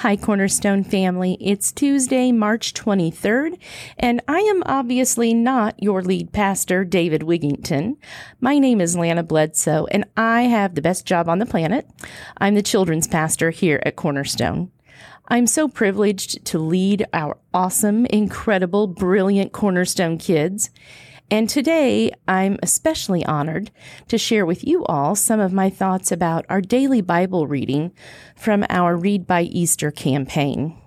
Hi, Cornerstone family. It's Tuesday, March 23rd, and I am obviously not your lead pastor, David Wigington. My name is Lana Bledsoe, and I have the best job on the planet. I'm the children's pastor here at Cornerstone. I'm so privileged to lead our awesome, incredible, brilliant Cornerstone kids. And today, I'm especially honored to share with you all some of my thoughts about our daily Bible reading from our Read by Easter campaign.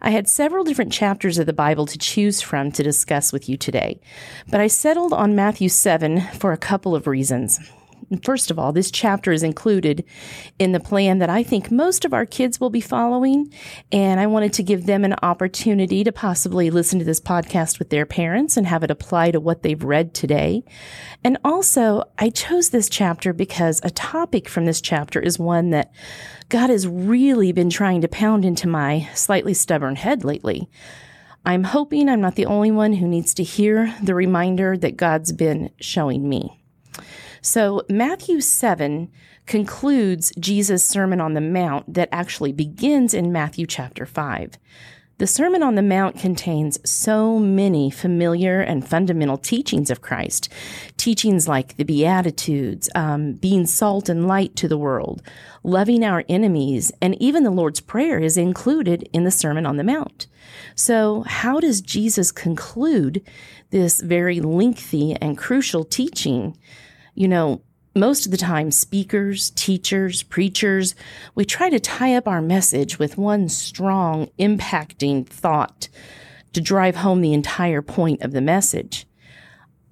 I had several different chapters of the Bible to choose from to discuss with you today, but I settled on Matthew 7 for a couple of reasons. First of all, this chapter is included in the plan that I think most of our kids will be following. And I wanted to give them an opportunity to possibly listen to this podcast with their parents and have it apply to what they've read today. And also, I chose this chapter because a topic from this chapter is one that God has really been trying to pound into my slightly stubborn head lately. I'm hoping I'm not the only one who needs to hear the reminder that God's been showing me. So, Matthew 7 concludes Jesus' Sermon on the Mount that actually begins in Matthew chapter 5. The Sermon on the Mount contains so many familiar and fundamental teachings of Christ. Teachings like the Beatitudes, um, being salt and light to the world, loving our enemies, and even the Lord's Prayer is included in the Sermon on the Mount. So, how does Jesus conclude this very lengthy and crucial teaching? You know, most of the time, speakers, teachers, preachers, we try to tie up our message with one strong, impacting thought to drive home the entire point of the message.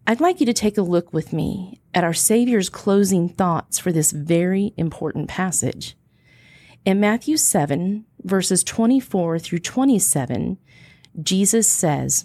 I'd like you to take a look with me at our Savior's closing thoughts for this very important passage. In Matthew 7, verses 24 through 27, Jesus says,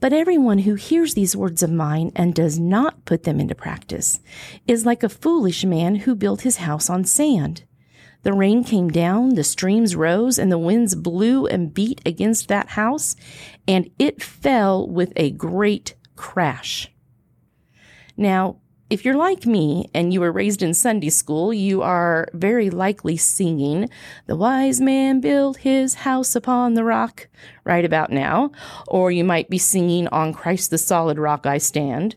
But everyone who hears these words of mine and does not put them into practice is like a foolish man who built his house on sand. The rain came down, the streams rose, and the winds blew and beat against that house, and it fell with a great crash. Now, if you're like me and you were raised in Sunday school, you are very likely singing, The wise man built his house upon the rock, right about now. Or you might be singing, On Christ the solid rock I stand.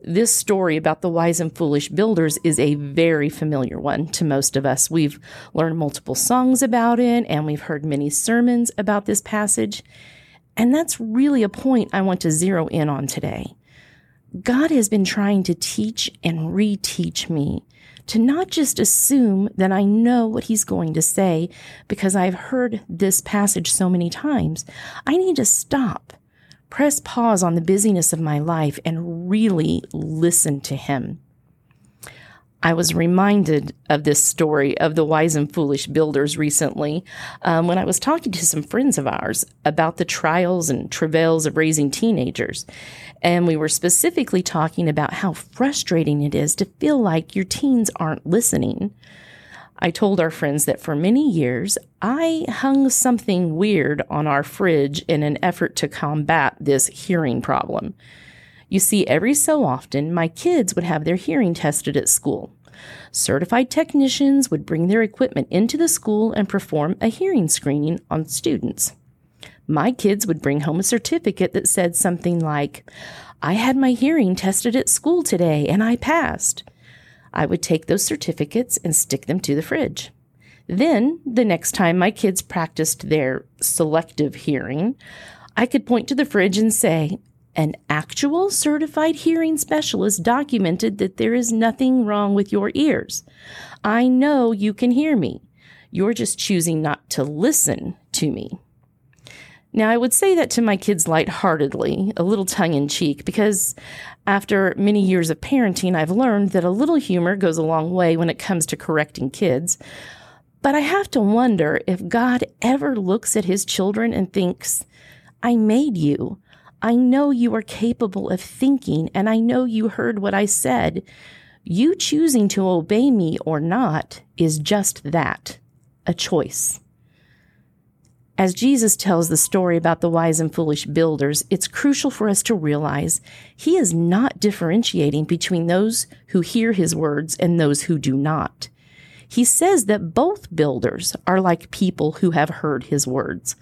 This story about the wise and foolish builders is a very familiar one to most of us. We've learned multiple songs about it and we've heard many sermons about this passage. And that's really a point I want to zero in on today. God has been trying to teach and reteach me to not just assume that I know what he's going to say because I've heard this passage so many times. I need to stop, press pause on the busyness of my life, and really listen to him. I was reminded of this story of the wise and foolish builders recently um, when I was talking to some friends of ours about the trials and travails of raising teenagers. And we were specifically talking about how frustrating it is to feel like your teens aren't listening. I told our friends that for many years, I hung something weird on our fridge in an effort to combat this hearing problem. You see, every so often, my kids would have their hearing tested at school. Certified technicians would bring their equipment into the school and perform a hearing screening on students. My kids would bring home a certificate that said something like, I had my hearing tested at school today and I passed. I would take those certificates and stick them to the fridge. Then, the next time my kids practiced their selective hearing, I could point to the fridge and say, an actual certified hearing specialist documented that there is nothing wrong with your ears. I know you can hear me. You're just choosing not to listen to me. Now, I would say that to my kids lightheartedly, a little tongue in cheek, because after many years of parenting, I've learned that a little humor goes a long way when it comes to correcting kids. But I have to wonder if God ever looks at his children and thinks, I made you. I know you are capable of thinking, and I know you heard what I said. You choosing to obey me or not is just that a choice. As Jesus tells the story about the wise and foolish builders, it's crucial for us to realize he is not differentiating between those who hear his words and those who do not. He says that both builders are like people who have heard his words.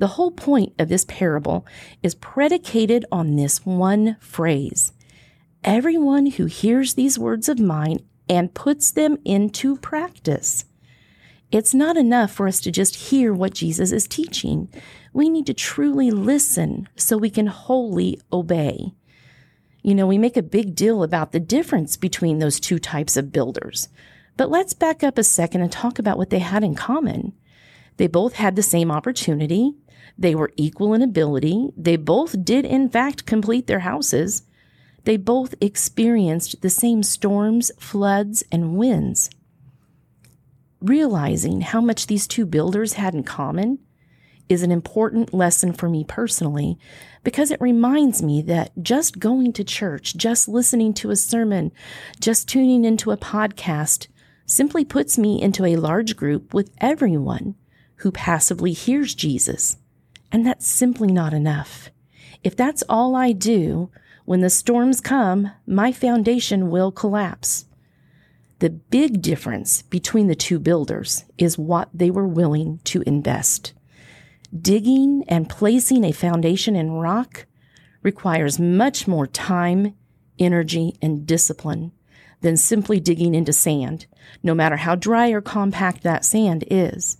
The whole point of this parable is predicated on this one phrase. Everyone who hears these words of mine and puts them into practice. It's not enough for us to just hear what Jesus is teaching. We need to truly listen so we can wholly obey. You know, we make a big deal about the difference between those two types of builders. But let's back up a second and talk about what they had in common. They both had the same opportunity. They were equal in ability. They both did, in fact, complete their houses. They both experienced the same storms, floods, and winds realizing how much these two builders had in common is an important lesson for me personally because it reminds me that just going to church, just listening to a sermon, just tuning into a podcast simply puts me into a large group with everyone who passively hears Jesus. And that's simply not enough. If that's all I do, when the storms come, my foundation will collapse. The big difference between the two builders is what they were willing to invest. Digging and placing a foundation in rock requires much more time, energy, and discipline than simply digging into sand, no matter how dry or compact that sand is.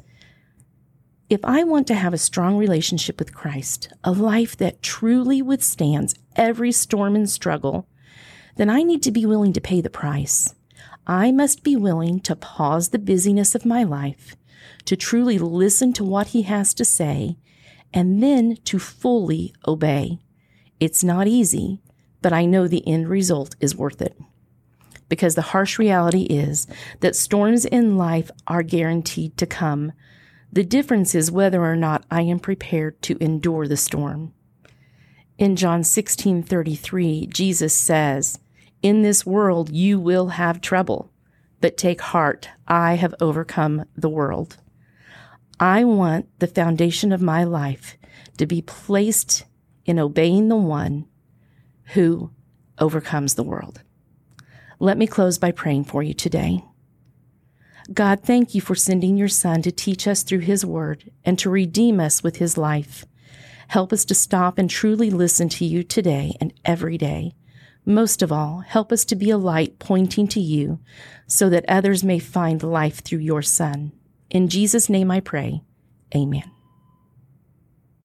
If I want to have a strong relationship with Christ, a life that truly withstands every storm and struggle, then I need to be willing to pay the price. I must be willing to pause the busyness of my life, to truly listen to what he has to say, and then to fully obey. It's not easy, but I know the end result is worth it. Because the harsh reality is that storms in life are guaranteed to come. The difference is whether or not I am prepared to endure the storm. In John 16:33, Jesus says, in this world you will have trouble, but take heart, I have overcome the world. I want the foundation of my life to be placed in obeying the one who overcomes the world. Let me close by praying for you today. God, thank you for sending your Son to teach us through his word and to redeem us with his life. Help us to stop and truly listen to you today and every day. Most of all, help us to be a light pointing to you so that others may find life through your Son. In Jesus' name I pray. Amen.